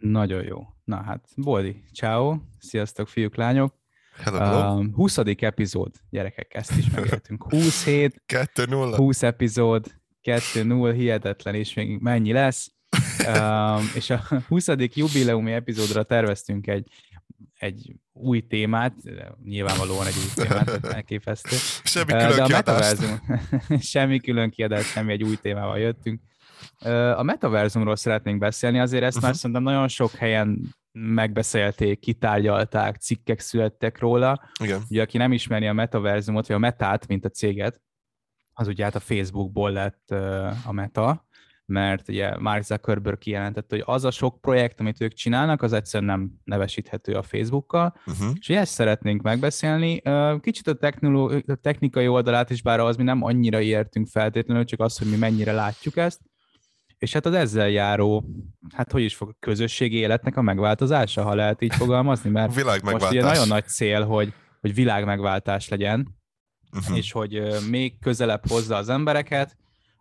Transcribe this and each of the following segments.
Nagyon jó. Na hát, Boldi, ciao, sziasztok fiúk, lányok. Hello, hello. Um, 20. epizód, gyerekek, ezt is megértünk. 20 hét, 2-0. 20 epizód, 2-0, hihetetlen, és még mennyi lesz. Um, és a 20. jubileumi epizódra terveztünk egy, egy új témát, nyilvánvalóan egy új témát, elképesztő. Semmi külön de a kiadást. semmi külön kiadás, semmi egy új témával jöttünk. A metaverzumról szeretnénk beszélni, azért ezt már Mhm. szerintem nagyon sok helyen megbeszélték, kitárgyalták, cikkek születtek róla. Igen. Ugye, aki nem ismeri a metaverzumot, vagy a metát, mint a céget, az ugye hát a Facebookból lett a meta, mert ugye Mark Zuckerberg kijelentette, hogy az a sok projekt, amit ők csinálnak, az egyszerűen nem nevesíthető a Facebookkal, Uh-huh. és ezt szeretnénk megbeszélni. Kicsit a, technoló- a technikai oldalát is, bár az mi nem annyira értünk feltétlenül, csak az, hogy mi mennyire látjuk ezt, és hát az ezzel járó, hát hogy is fog, közösségi életnek a megváltozása, ha lehet így fogalmazni, mert most ugye nagyon nagy cél, hogy, hogy világmegváltás legyen, Uh-huh. és hogy még közelebb hozza az embereket.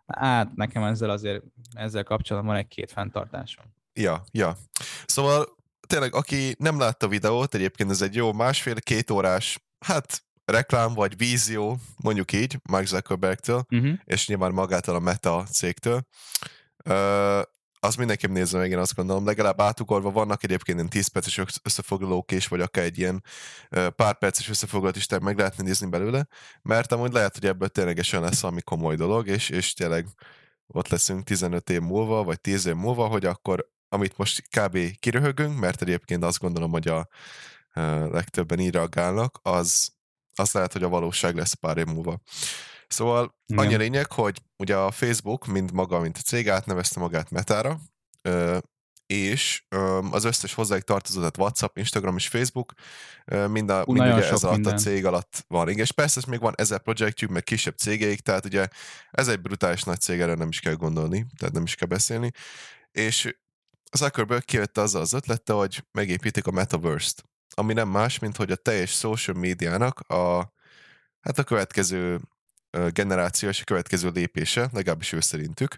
Hát nekem ezzel azért, ezzel kapcsolatban van egy-két fenntartásom. Ja, ja. Szóval tényleg, aki nem látta a videót, egyébként ez egy jó másfél-két órás, hát reklám vagy vízió, mondjuk így, Mark Zuckerbergtől, Uh-huh. és nyilván magától a Meta cégtől. Ö, az mindenképp nézve meg, én azt gondolom, legalább átugorva vannak egyébként ilyen 10 perces össz- összefoglalók is, vagy akár egy ilyen pár perces összefoglalót is meg lehetne nézni belőle, mert amúgy lehet, hogy ebből ténylegesen lesz valami komoly dolog, és, és tényleg ott leszünk 15 év múlva, vagy 10 év múlva, hogy akkor amit most kb. kiröhögünk, mert egyébként azt gondolom, hogy a legtöbben így reagálnak, az, az lehet, hogy a valóság lesz pár év múlva. Szóval Igen. annyi a lényeg, hogy ugye a Facebook, mind maga, mint a cég átnevezte magát Metára, és az összes hozzáig tartozó, tehát WhatsApp, Instagram és Facebook, mind, a, mind ugye ez alatt minden. a cég alatt van. Igen, és persze ez még van ezer projektjük, meg kisebb cégeik, tehát ugye ez egy brutális nagy cég, erről nem is kell gondolni, tehát nem is kell beszélni. És Zuckerberg kijött azzal az ötlete, hogy megépítik a Metaverse-t, ami nem más, mint hogy a teljes social médiának a, hát a következő generáció és a következő lépése, legalábbis ő szerintük,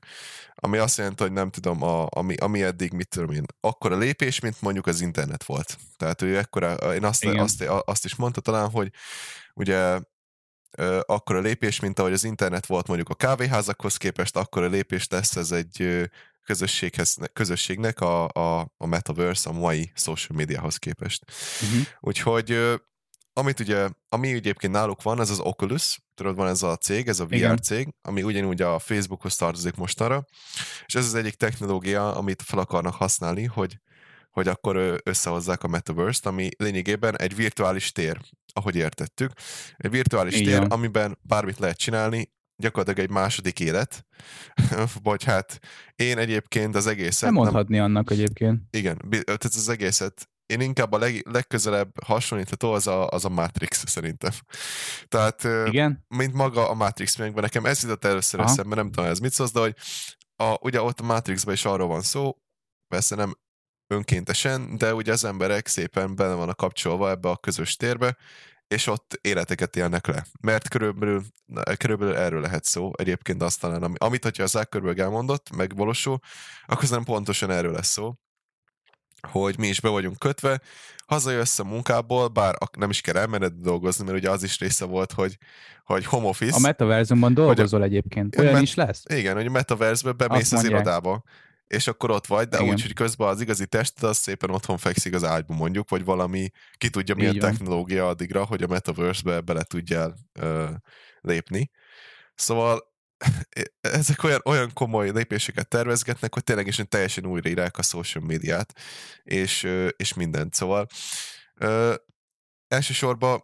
ami azt jelenti, hogy nem tudom, a, ami, ami eddig, mit tudom én, akkora lépés, mint mondjuk az internet volt. Tehát ő ekkora, én azt, Igen. azt, azt is mondta talán, hogy ugye ö, akkora lépés, mint ahogy az internet volt mondjuk a kávéházakhoz képest, akkora lépés lesz ez egy közösséghez, közösségnek a, a, a metaverse a mai social médiához képest. Uh-huh. Úgyhogy amit ugye, ami egyébként náluk van, ez az Oculus, tudod, van ez a cég, ez a VR Igen. cég, ami ugyanúgy a Facebookhoz tartozik mostanra, és ez az egyik technológia, amit fel akarnak használni, hogy, hogy akkor összehozzák a Metaverse-t, ami lényegében egy virtuális tér, ahogy értettük. Egy virtuális Így tér, amiben bármit lehet csinálni, gyakorlatilag egy második élet, vagy hát én egyébként az egészet Nem mondhatni annak egyébként. igen, tehát az egészet én inkább a leg, legközelebb hasonlítható az a, az a Matrix szerintem. Tehát, Igen? mint maga a Matrix filmekben, nekem ez jutott először Aha. eszembe, nem tudom ez mit szólsz, de hogy a, ugye ott a Matrixban is arról van szó, persze nem önkéntesen, de ugye az emberek szépen bele vannak kapcsolva ebbe a közös térbe, és ott életeket élnek le. Mert körülbelül, körülbelül erről lehet szó egyébként azt talán, ami, amit, hogyha a Zuckerberg elmondott, megvalósul, akkor nem pontosan erről lesz szó, hogy mi is be vagyunk kötve, hazajössz a munkából, bár nem is kell elmenned dolgozni, mert ugye az is része volt, hogy, hogy home office. A metaverzumban dolgozol egyébként. Ja, Olyan met- is lesz? Igen, hogy a metaverse-be bemész az irodába, és akkor ott vagy, de Igen. úgy, hogy közben az igazi tested az szépen otthon fekszik az ágyban mondjuk, vagy valami, ki tudja milyen Így technológia addigra, hogy a metaverse-be bele tudjál ö, lépni. Szóval ezek olyan, olyan komoly lépéseket tervezgetnek, hogy tényleg is teljesen újraírák a social médiát, és, és mindent. Szóval ö, elsősorban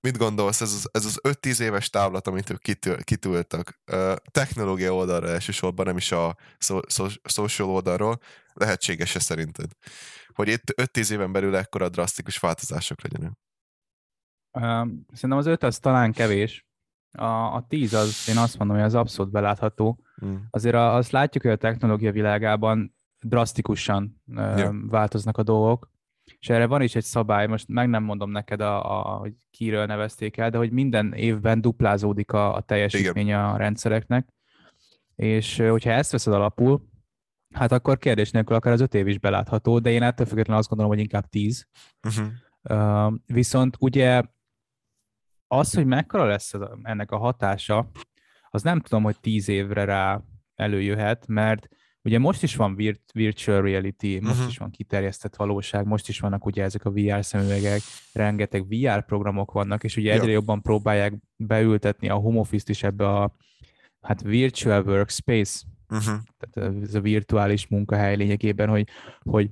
mit gondolsz, ez az, ez az 5-10 éves távlat, amit ők kitől, kitűltek, ö, technológia oldalra elsősorban, nem is a so, so, social oldalról, lehetséges-e szerinted? Hogy itt 5-10 éven belül ekkora drasztikus változások legyenek? Szerintem az öt az talán kevés. A, a tíz az, én azt mondom, hogy az abszolút belátható. Mm. Azért a- azt látjuk, hogy a technológia világában drasztikusan ja. változnak a dolgok, és erre van is egy szabály, most meg nem mondom neked, a, a, hogy kiről nevezték el, de hogy minden évben duplázódik a, a teljesítménye a rendszereknek, és hogyha ezt veszed alapul, Hát akkor kérdés nélkül akár az öt év is belátható, de én ettől függetlenül azt gondolom, hogy inkább tíz. Uh-huh. Uh, viszont ugye az, hogy mekkora lesz ennek a hatása, az nem tudom, hogy tíz évre rá előjöhet, mert ugye most is van virt, virtual reality, most uh-huh. is van kiterjesztett valóság, most is vannak ugye ezek a VR szemüvegek, rengeteg VR programok vannak, és ugye egyre ja. jobban próbálják beültetni a home office-t is ebbe a hát virtual workspace, uh-huh. tehát ez a virtuális munkahely lényegében, hogy, hogy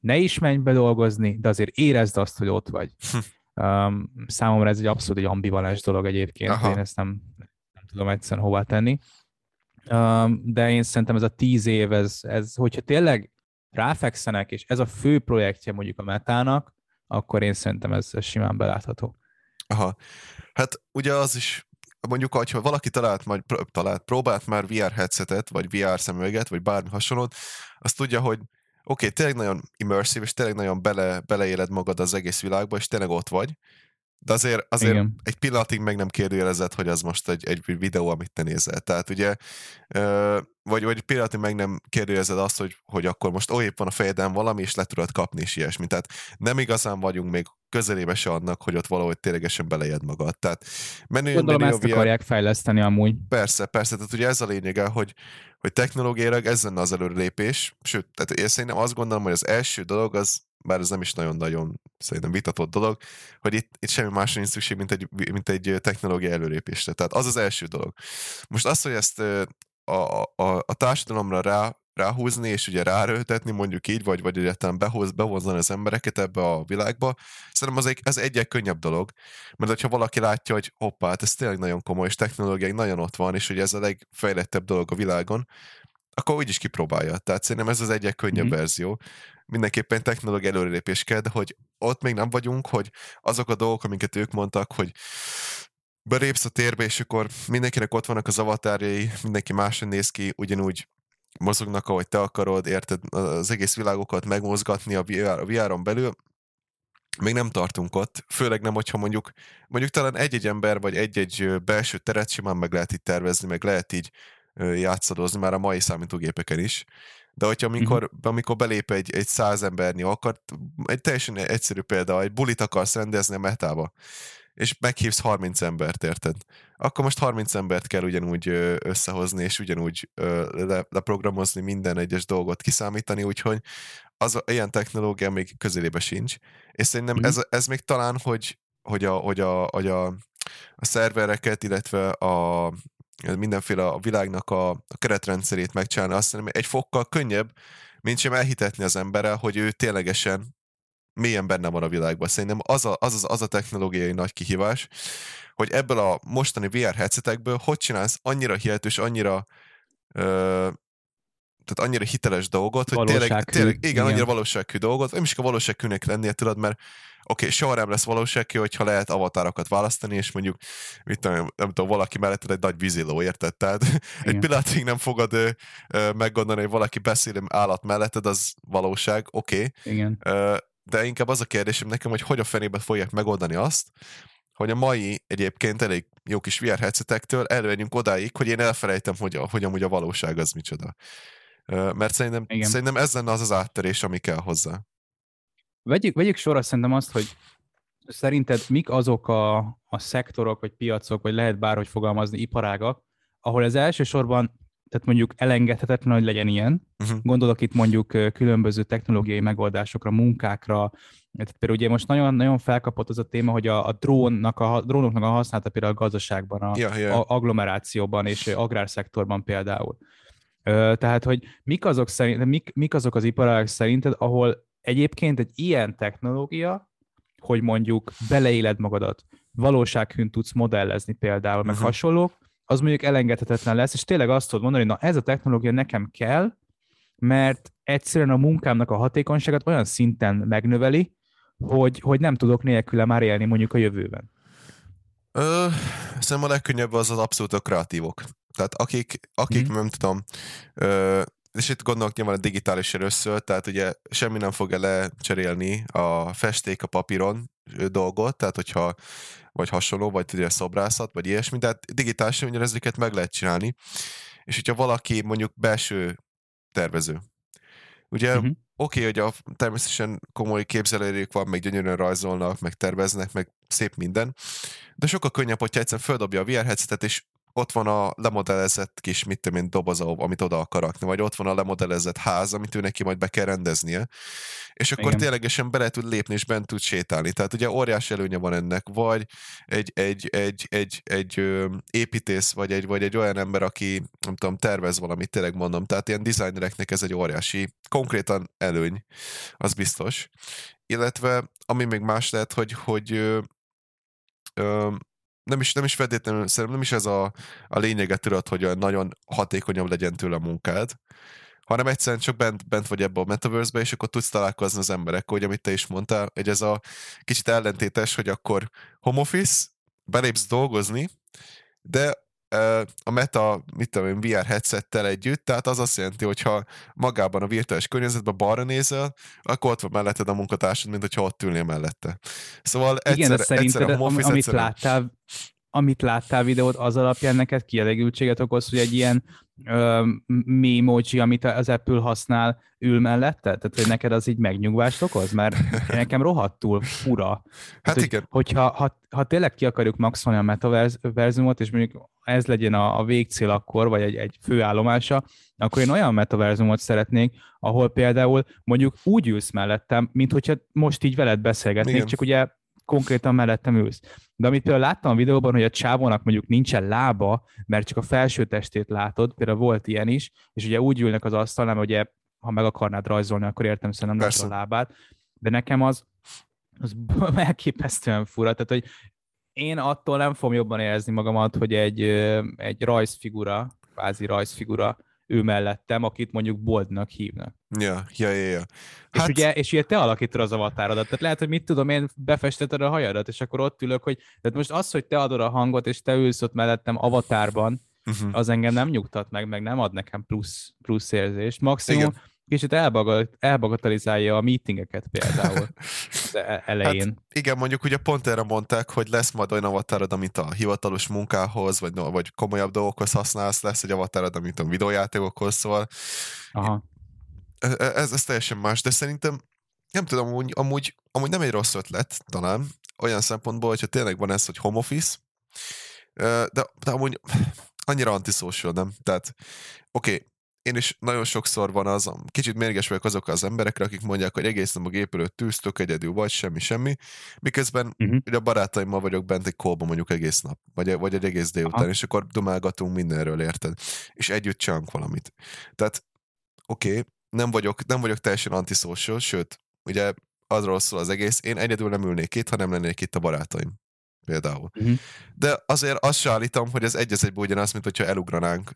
ne is menj be dolgozni, de azért érezd azt, hogy ott vagy. Um, számomra ez egy abszolút egy ambivalens dolog egyébként, Aha. én ezt nem, nem tudom egyszerűen hova tenni. Um, de én szerintem ez a tíz év, ez, ez, hogyha tényleg ráfekszenek, és ez a fő projektje mondjuk a metának, akkor én szerintem ez, ez simán belátható. Aha. Hát ugye az is mondjuk, ha valaki talált, majd, talált, próbált már VR headsetet, vagy VR szemüveget, vagy bármi hasonlót, azt tudja, hogy oké, okay, tényleg nagyon immersive, és tényleg nagyon bele, beleéled magad az egész világba, és tényleg ott vagy, de azért, azért Igen. egy pillanatig meg nem kérdőjelezed, hogy az most egy, egy videó, amit te nézel. Tehát ugye, vagy, vagy pillanatig meg nem kérdőjelezed azt, hogy, hogy akkor most épp van a fejeden valami, és le tudod kapni, és ilyesmi. Tehát nem igazán vagyunk még közelébe se annak, hogy ott valahogy ténylegesen belejed magad. Tehát menő, Gondolom menő ezt VR... akarják fejleszteni amúgy. Persze, persze. Tehát ugye ez a lényege, hogy, hogy technológiailag ez lenne az előrelépés. Sőt, tehát én szerintem azt gondolom, hogy az első dolog az bár ez nem is nagyon-nagyon szerintem vitatott dolog, hogy itt, itt semmi másra nincs szükség, mint egy, mint egy technológia előrépésre. Tehát az az első dolog. Most az, hogy ezt a, a, a társadalomra rá, ráhúzni, és ugye ráröltetni, mondjuk így, vagy, vagy egyáltalán behoz, behozni az embereket ebbe a világba, szerintem az egy, ez egy könnyebb dolog, mert hogyha valaki látja, hogy hoppá, hát ez tényleg nagyon komoly, és technológiai nagyon ott van, és hogy ez a legfejlettebb dolog a világon, akkor úgyis kipróbálja. Tehát szerintem ez az egyik könnyebb mm-hmm. verzió. Mindenképpen technológia előrelépés kell, de hogy ott még nem vagyunk, hogy azok a dolgok, amiket ők mondtak, hogy belépsz a térbe, és akkor mindenkinek ott vannak az avatárjai, mindenki máshogy néz ki, ugyanúgy mozognak, ahogy te akarod, érted, az egész világokat megmozgatni a VR, a VR-on belül, még nem tartunk ott, főleg nem, hogyha mondjuk, mondjuk talán egy-egy ember, vagy egy-egy belső teret simán meg lehet itt tervezni, meg lehet így játszadozni már a mai számítógépeken is. De hogyha amikor, uh-huh. amikor belép egy, egy száz embernyi, akar, egy teljesen egyszerű példa, egy bulit akarsz rendezni a metába, és meghívsz 30 embert, érted? Akkor most 30 embert kell ugyanúgy összehozni, és ugyanúgy le, leprogramozni minden egyes dolgot kiszámítani, úgyhogy az ilyen technológia még közelébe sincs. És szerintem uh-huh. ez, ez még talán, hogy, hogy, a, hogy, a, hogy a, a szervereket, illetve a, mindenféle a világnak a, a keretrendszerét megcsinálni, azt hiszem, egy fokkal könnyebb, mint sem elhitetni az emberrel, hogy ő ténylegesen mélyen benne van a világban. Szerintem az a, az, az, az a technológiai nagy kihívás, hogy ebből a mostani VR headsetekből hogy csinálsz annyira hihetős, annyira ö, tehát annyira hiteles dolgot, hogy tényleg, tényleg igen, igen, annyira valósághű dolgot, nem is kell valósághűnek lennie, tudod, mert okay, soha nem lesz valósághű, hogyha lehet avatárokat választani, és mondjuk, mit tudom, nem tudom, valaki mellett egy nagy víziló, érted? Tehát Igen. egy pillanatig nem fogod ö, ö, meggondolni, hogy valaki beszél állat melletted, az valóság, oké. Okay. Igen. Ö, de inkább az a kérdésem nekem, hogy hogy a fenébe fogják megoldani azt, hogy a mai egyébként elég jó kis VR headsetektől előjönjünk odáig, hogy én elfelejtem, hogy, a, hogy amúgy a valóság az micsoda. Mert szerintem, szerintem ez lenne az az áttörés, ami kell hozzá. Vegyük, vegyük sorra szerintem azt, hogy szerinted mik azok a, a szektorok, vagy piacok, vagy lehet bárhogy fogalmazni, iparágak, ahol ez elsősorban, tehát mondjuk elengedhetetlen, hogy legyen ilyen. Uh-huh. Gondolok itt mondjuk különböző technológiai megoldásokra, munkákra, tehát például ugye most nagyon, nagyon felkapott az a téma, hogy a, a drónnak a, a drónoknak a használata például a gazdaságban, a, ja, ja. a agglomerációban és agrárszektorban például. Tehát, hogy mik azok, szerint, mik, mik azok az iparágak szerinted, ahol egyébként egy ilyen technológia, hogy mondjuk beleéled magadat, valósághűn tudsz modellezni például, meg uh-huh. hasonlók, az mondjuk elengedhetetlen lesz, és tényleg azt tudod mondani, hogy na ez a technológia nekem kell, mert egyszerűen a munkámnak a hatékonyságát olyan szinten megnöveli, hogy, hogy nem tudok nélküle már élni mondjuk a jövőben. Ö, szerintem a legkönnyebb az az abszolút a kreatívok. Tehát akik, akik mm. nem tudom, ö, és itt gondolok nyilván a digitális először, tehát ugye semmi nem fogja lecserélni a festék a papíron dolgot, tehát hogyha vagy hasonló, vagy ugye szobrászat, vagy ilyesmi, de hát digitálisan ugyanezeket meg lehet csinálni. És hogyha valaki mondjuk belső tervező. Ugye uh-huh. oké, okay, hogy a, természetesen komoly képzelőjük van, meg gyönyörűen rajzolnak, meg terveznek, meg szép minden, de sokkal könnyebb, hogyha egyszerűen földobja a VR headsetet, és ott van a lemodellezett kis, mit tudom én, doboza, amit oda akar rakni, vagy ott van a lemodellezett ház, amit ő neki majd be kell rendeznie, és akkor Igen. ténylegesen bele tud lépni, és bent tud sétálni. Tehát ugye óriási előnye van ennek, vagy egy, egy, egy, egy, egy ö, építész, vagy egy, vagy egy olyan ember, aki, nem tudom, tervez valamit, tényleg mondom, tehát ilyen designereknek ez egy óriási, konkrétan előny, az biztos. Illetve, ami még más lehet, hogy, hogy ö, ö, nem is, nem is feltétlenül, szerintem nem is ez a, a lényeget tudod, hogy nagyon hatékonyabb legyen tőle a munkád, hanem egyszerűen csak bent, bent vagy ebbe a metaverse-be, és akkor tudsz találkozni az emberekkel, hogy amit te is mondtál, hogy ez a kicsit ellentétes, hogy akkor home office, belépsz dolgozni, de a Meta, mit tudom én, VR headsettel együtt, tehát az azt jelenti, hogy ha magában a virtuális környezetben balra nézel, akkor ott van melletted a munkatársad, mint hogyha ott ülnél mellette. Szóval egyszer, Igen, egyszer a office, amit egyszer... láttál, amit láttál videót, az alapján neked kielégültséget okoz, hogy egy ilyen ö, emoji, amit az Apple használ, ül mellette? Tehát, hogy neked az így megnyugvást okoz? Mert nekem rohadtul fura. Hát igen. Hogy, hogyha ha, ha tényleg ki akarjuk maxolni a metaverzumot, és mondjuk ez legyen a, a végcél akkor, vagy egy, egy főállomása, akkor én olyan metaverzumot szeretnék, ahol például mondjuk úgy ülsz mellettem, mint hogyha most így veled beszélgetnék, Igen. csak ugye konkrétan mellettem ülsz. De amit például láttam a videóban, hogy a csávónak mondjuk nincsen lába, mert csak a felső testét látod, például volt ilyen is, és ugye úgy ülnek az asztalnál, hogy ugye, ha meg akarnád rajzolni, akkor értem szerintem nem a lábát, de nekem az, az elképesztően fura, tehát hogy én attól nem fogom jobban érezni magamat, hogy egy, egy rajzfigura, kvázi rajzfigura ő mellettem, akit mondjuk boldnak hívnak. Ja, ja, ja, ja. Hát... És, ugye, és ugye te alakítod az avatárodat, tehát lehet, hogy mit tudom én, befestetted a hajadat, és akkor ott ülök, hogy tehát most az, hogy te adod a hangot, és te ülsz ott mellettem avatárban, uh-huh. az engem nem nyugtat meg, meg nem ad nekem plusz, plusz érzést. Maximum Igen kicsit elbagatalizálja a meetingeket például e- elején. Hát igen, mondjuk ugye pont erre mondták, hogy lesz majd olyan avatárod, amit a hivatalos munkához, vagy, vagy komolyabb dolgokhoz használsz, lesz egy avatárod, amit a videójátékokhoz, szóval Aha. Ez, e- ez, ez teljesen más, de szerintem nem tudom, amúgy, amúgy, amúgy nem egy rossz ötlet talán, olyan szempontból, hogyha tényleg van ez, hogy home office, de, de amúgy annyira antiszocial, nem? Tehát oké, okay, én is nagyon sokszor van az, kicsit mérges vagyok azok az emberekre, akik mondják, hogy egész nap a gép előtt tűztök egyedül, vagy semmi, semmi, miközben uh-huh. ugye a barátaimmal vagyok bent egy kóba mondjuk egész nap, vagy, vagy egy egész délután, Aha. és akkor dumálgatunk mindenről, érted? És együtt csinálunk valamit. Tehát oké, okay, nem vagyok, nem vagyok teljesen antiszocial, sőt, ugye azról szól az egész, én egyedül nem ülnék itt, ha nem lennék itt a barátaim például. Uh-huh. De azért azt se állítom, hogy ez egy az egyben ugyanaz, mint hogyha elugranánk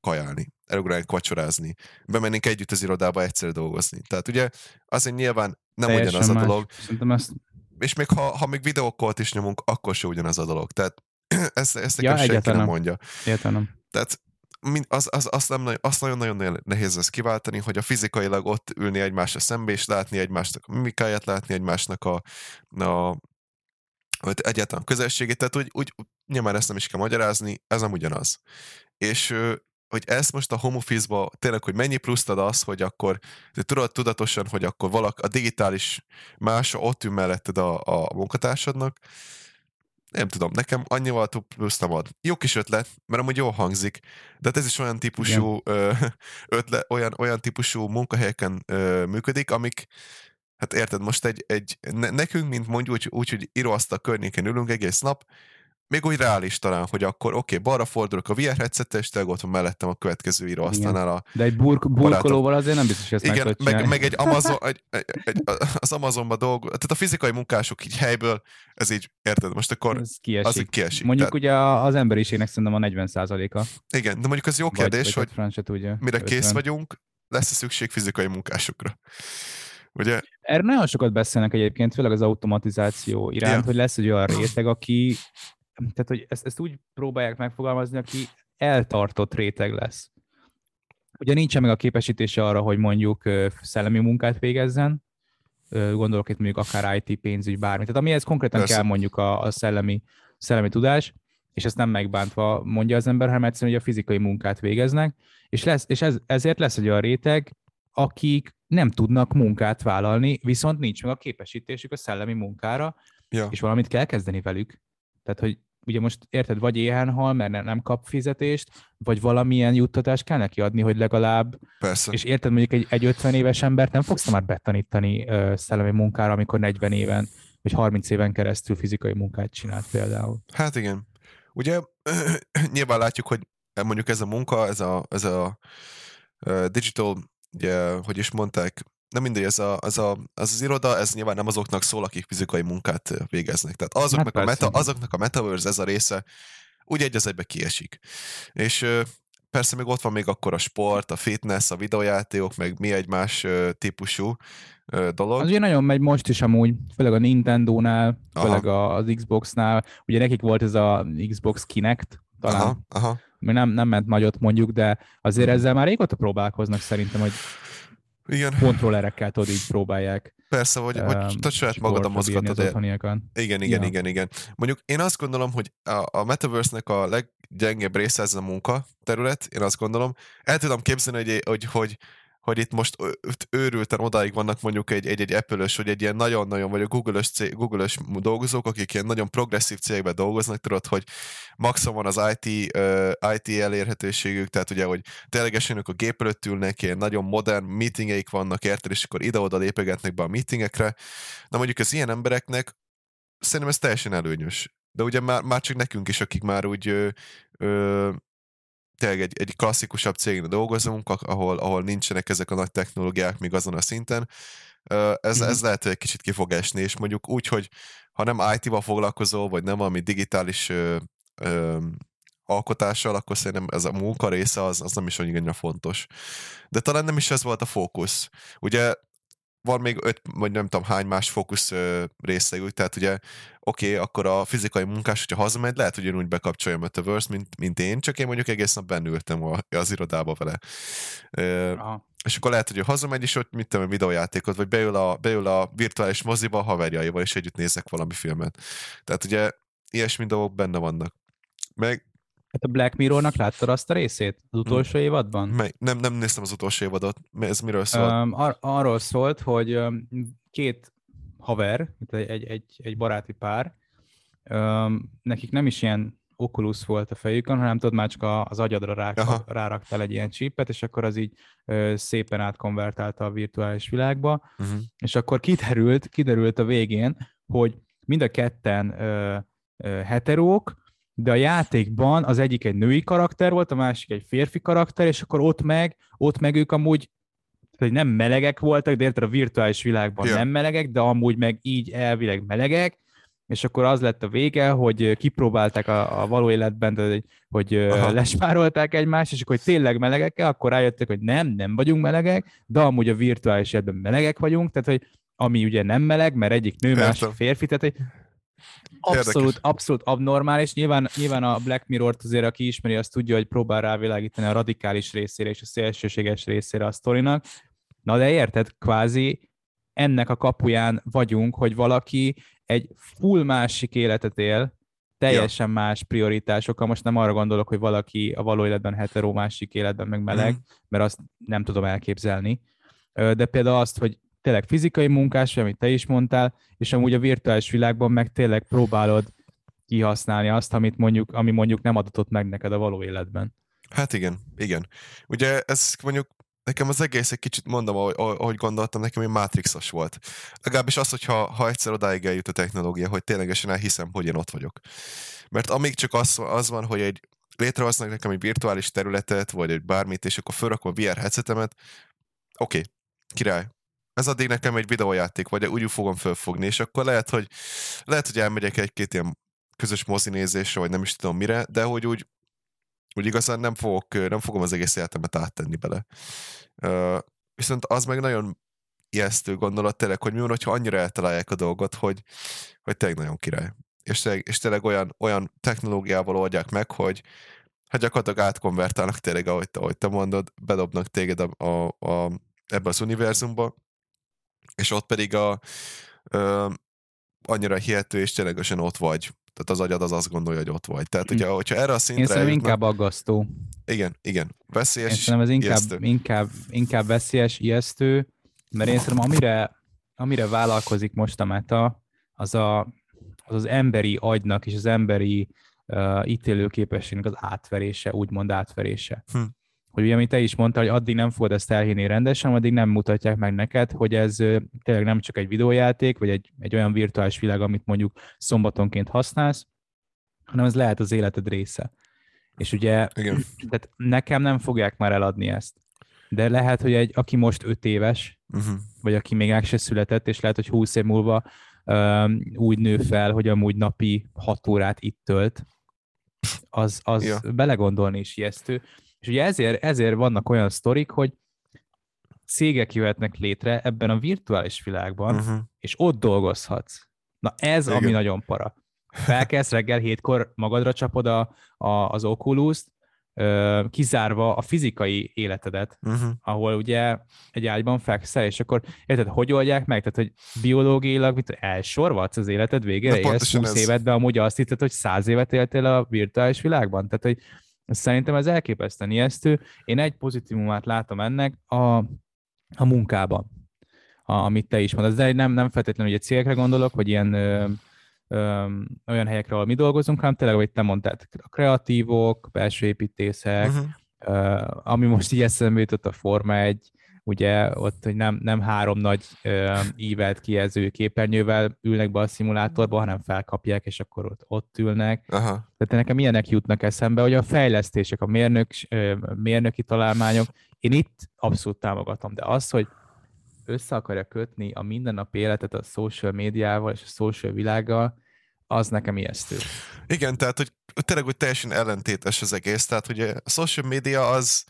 kajálni, elugrálni vacsorázni, bemennénk együtt az irodába egyszer dolgozni. Tehát ugye azért nyilván nem Teljesen ugyanaz más. a dolog. ezt... És még ha, ha még videókolt is nyomunk, akkor se ugyanaz a dolog. Tehát ezt, ezt ja, senki nem mondja. Egyáltalán. Tehát az, az, azt, nem, azt nagyon-nagyon nehéz lesz kiváltani, hogy a fizikailag ott ülni egymásra szembe, és látni egymásnak a mimikáját, látni egymásnak a, a vagy egyáltalán közösségét, tehát úgy, úgy nyilván ezt nem is kell magyarázni, ez nem ugyanaz. És hogy ezt most a home office-ba tényleg, hogy mennyi pluszt ad az, hogy akkor tudod tudatosan, hogy akkor valak, a digitális más ott ül melletted a, a munkatársadnak, nem tudom, nekem annyival több plusz nem ad. Jó kis ötlet, mert amúgy jól hangzik, de hát ez is olyan típusú ö, ötlet, olyan, olyan típusú munkahelyeken ö, működik, amik hát érted, most egy, egy nekünk, mint mondjuk úgy, úgy hogy íróasztal környéken ülünk egész nap, még úgy reális talán, hogy akkor oké, okay, balra fordulok a VR headset és tényleg ott van mellettem a következő íróasztalnál a De egy burk, burkolóval azért nem biztos, hogy ezt Igen, meg, meg, meg, egy Amazon, egy, egy, egy, az Amazonban dolgok, tehát a fizikai munkások így helyből, ez így, érted, most akkor ez kiesik. az így kiesik. Mondjuk tehát, ugye az emberiségnek szerintem a 40% a Igen, de mondjuk az jó kérdés, vagy, hogy tudja, mire 50. kész vagyunk, lesz-e szükség fizikai munkásokra. Ugye? Erről nagyon sokat beszélnek egyébként, főleg az automatizáció iránt, ja. hogy lesz egy olyan réteg, aki tehát hogy ezt, ezt úgy próbálják megfogalmazni, aki eltartott réteg lesz. Ugye nincsen meg a képesítése arra, hogy mondjuk szellemi munkát végezzen, gondolok itt mondjuk akár IT, pénzügy, bármi. Tehát amihez konkrétan Persze. kell mondjuk a, a szellemi, szellemi tudás, és ezt nem megbántva mondja az ember, hanem egyszerűen, hogy a fizikai munkát végeznek, és, lesz, és ez, ezért lesz egy olyan réteg, akik nem tudnak munkát vállalni, viszont nincs meg a képesítésük a szellemi munkára, ja. és valamit kell kezdeni velük. Tehát, hogy ugye most érted, vagy éhen hal, mert nem kap fizetést, vagy valamilyen juttatást kell neki adni, hogy legalább... Persze. És érted, mondjuk egy, egy 50 éves embert nem fogsz már betanítani uh, szellemi munkára, amikor 40 éven, vagy 30 éven keresztül fizikai munkát csinált például. Hát igen. Ugye nyilván látjuk, hogy mondjuk ez a munka, ez a, ez a digital, ugye, hogy is mondták, nem mindegy, ez, a, ez a, az, az iroda, ez nyilván nem azoknak szól, akik fizikai munkát végeznek. Tehát azoknak, hát a, meta, azoknak a metaverse ez a része úgy egy az egybe kiesik. És persze még ott van még akkor a sport, a fitness, a videójátékok, meg mi egy más típusú dolog. Az ugye nagyon megy most is amúgy, főleg a Nintendo-nál, főleg aha. az Xbox-nál. Ugye nekik volt ez a Xbox Kinect, talán. Aha, aha. Nem, nem ment nagyot mondjuk, de azért mhm. ezzel már régóta próbálkoznak szerintem, hogy igen. kontrollerekkel tudod így próbálják. Persze, hogy, um, te saját magad a mozgatod. Igen, igen, ja. igen, igen. Mondjuk én azt gondolom, hogy a, a Metaverse-nek a leggyengebb része ez a munka terület, én azt gondolom. El tudom képzelni, hogy, hogy, hogy hogy itt most őrülten odáig vannak mondjuk egy, egy, egy Apple-ös, vagy egy ilyen nagyon-nagyon, vagy a Google-ös, cég, Google-ös dolgozók, akik ilyen nagyon progresszív cégben dolgoznak, tudod, hogy maximum van az IT, uh, IT elérhetőségük, tehát ugye, hogy ténylegesen ők a gép előtt ülnek, ilyen nagyon modern meetingeik vannak, érted, és akkor ide-oda lépegetnek be a meetingekre. Na mondjuk az ilyen embereknek szerintem ez teljesen előnyös. De ugye már, már csak nekünk is, akik már úgy ö, ö, tényleg egy, egy klasszikusabb cégnél dolgozunk, ahol, ahol nincsenek ezek a nagy technológiák még azon a szinten, ez, ez lehet, hogy egy kicsit ki fog esni, és mondjuk úgy, hogy ha nem IT-val foglalkozol, vagy nem valami digitális ö, ö, alkotással, akkor szerintem ez a munka része az, az nem is annyira fontos. De talán nem is ez volt a fókusz. Ugye van még öt, vagy nem tudom hány más fókusz részlegű, tehát ugye oké, okay, akkor a fizikai munkás, hogyha hazamegy, lehet, hogy úgy bekapcsolja a Metaverse, mint, mint én, csak én mondjuk egész nap bennültem az irodába vele. Aha. És akkor lehet, hogy ő hazamegy, és ott mit tudom, videójátékot, vagy beül a, beül a virtuális moziba a haverjaival, és együtt néznek valami filmet. Tehát ugye ilyesmi dolgok benne vannak. Meg Hát a Black Mirrornak láttad azt a részét az utolsó hmm. évadban? Mely? Nem, nem néztem az utolsó évadot. Ez miről szól? Um, ar- arról szólt, hogy um, két haver, egy, egy, egy, egy baráti pár, um, nekik nem is ilyen Oculus volt a fejükön, hanem tudod, már csak az agyadra rá, ráraktál egy ilyen csípet, és akkor az így ö, szépen átkonvertálta a virtuális világba, uh-huh. és akkor kiderült, kiderült a végén, hogy mind a ketten ö, ö, heterók, de a játékban az egyik egy női karakter volt, a másik egy férfi karakter, és akkor ott meg, ott meg ők amúgy hogy nem melegek voltak, de érted a virtuális világban yeah. nem melegek, de amúgy meg így elvileg melegek, és akkor az lett a vége, hogy kipróbálták a, a való életben, de, hogy, hogy lesmárolták egymást, és akkor hogy tényleg melegek akkor rájöttek, hogy nem, nem vagyunk melegek, de amúgy a virtuális életben melegek vagyunk, tehát hogy ami ugye nem meleg, mert egyik nő, másik férfi, tehát hogy Abszolút, Érdekes. abszolút abnormális. Nyilván, nyilván a Black Mirror-t azért, aki ismeri, azt tudja, hogy próbál rávilágítani a radikális részére és a szélsőséges részére a sztorinak. Na de érted, kvázi ennek a kapuján vagyunk, hogy valaki egy full másik életet él, teljesen ja. más prioritásokkal. Most nem arra gondolok, hogy valaki a való életben hetero, másik életben meg meleg, mm. mert azt nem tudom elképzelni. De például azt, hogy tényleg fizikai munkás, amit te is mondtál, és amúgy a virtuális világban meg tényleg próbálod kihasználni azt, amit mondjuk, ami mondjuk nem adatott meg neked a való életben. Hát igen, igen. Ugye ez mondjuk nekem az egész egy kicsit mondom, ahogy, ahogy gondoltam, nekem egy Matrixos volt. Legalábbis az, hogyha ha egyszer odáig eljut a technológia, hogy ténylegesen elhiszem, hogy én ott vagyok. Mert amíg csak az, az van, hogy egy létrehoznak nekem egy virtuális területet, vagy egy bármit, és akkor felrakom a VR headsetemet, oké, okay, király, ez addig nekem egy videójáték, vagy úgy fogom fölfogni, és akkor lehet, hogy, lehet, hogy elmegyek egy-két ilyen közös mozinézésre, vagy nem is tudom mire, de hogy úgy, úgy igazán nem, fogok, nem fogom az egész életemet áttenni bele. Uh, viszont az meg nagyon ijesztő gondolat tényleg, hogy mi van, hogyha annyira eltalálják a dolgot, hogy, hogy tényleg nagyon király. És tényleg, és tényleg olyan, olyan technológiával oldják meg, hogy hát gyakorlatilag átkonvertálnak tényleg, ahogy, ahogy te mondod, bedobnak téged a, a, a, ebbe az univerzumba, és ott pedig a ö, annyira hihető, és ténylegesen ott vagy Tehát az agyad az azt gondolja, hogy ott vagy. Tehát, hogyha, hogyha erre a szintre Én szerintem inkább aggasztó. Igen, igen. Veszélyes, Én szerintem ez inkább, ijesztő. inkább, inkább veszélyes, ijesztő, mert én szerintem amire, amire vállalkozik most a meta, az, a, az az emberi agynak és az emberi uh, ítélőképességnek az átverése, úgymond átverése. Hm. Hogy ugye, amit te is mondtál, hogy addig nem fogod ezt elhinni rendesen, addig nem mutatják meg neked, hogy ez tényleg nem csak egy videójáték, vagy egy, egy olyan virtuális világ, amit mondjuk szombatonként használsz, hanem ez lehet az életed része. És ugye Igen. tehát nekem nem fogják már eladni ezt. De lehet, hogy egy, aki most öt éves, Uh-huh. vagy aki még meg se született, és lehet, hogy 20 év múlva um, úgy nő fel, hogy amúgy napi 6 órát itt tölt, az, az ja. belegondolni is ijesztő. És ugye ezért, ezért vannak olyan sztorik, hogy cégek jöhetnek létre ebben a virtuális világban, Uh-huh. és ott dolgozhatsz. Na ez, Igen. ami nagyon para. Felkelsz reggel hétkor, magadra csapod a, a, az oculus kizárva a fizikai életedet, Uh-huh. ahol ugye egy ágyban fekszel, és akkor érted, hogy oldják meg? Tehát, hogy biológiailag mit, elsorvadsz az életed végére, Na, élsz pontosan 20 ez. évet, de amúgy azt hitted, hogy 100 évet éltél a virtuális világban? Tehát, hogy szerintem ez elképesztően ijesztő. Én egy pozitívumát látom ennek a, a munkában, a, amit te is mondasz. De nem, nem feltétlenül egy cégekre gondolok, vagy ilyen ö, ö, olyan helyekre, ahol mi dolgozunk, hanem tényleg, hogy te mondtad, a kreatívok, belső építészek, Uh-huh. uh, ami most így eszembe jutott a Forma 1, ugye ott, hogy nem, nem három nagy uh, ívelt kijelző képernyővel ülnek be a szimulátorba, hanem felkapják, és akkor ott, ott ülnek. Aha. Tehát nekem ilyenek jutnak eszembe, hogy a fejlesztések, a mérnök, ö, mérnöki találmányok, én itt abszolút támogatom, de az, hogy össze akarja kötni a mindennapi életet a social médiával és a social világgal, az nekem ijesztő. Igen, tehát, hogy tényleg hogy teljesen ellentétes az egész, tehát ugye a social media az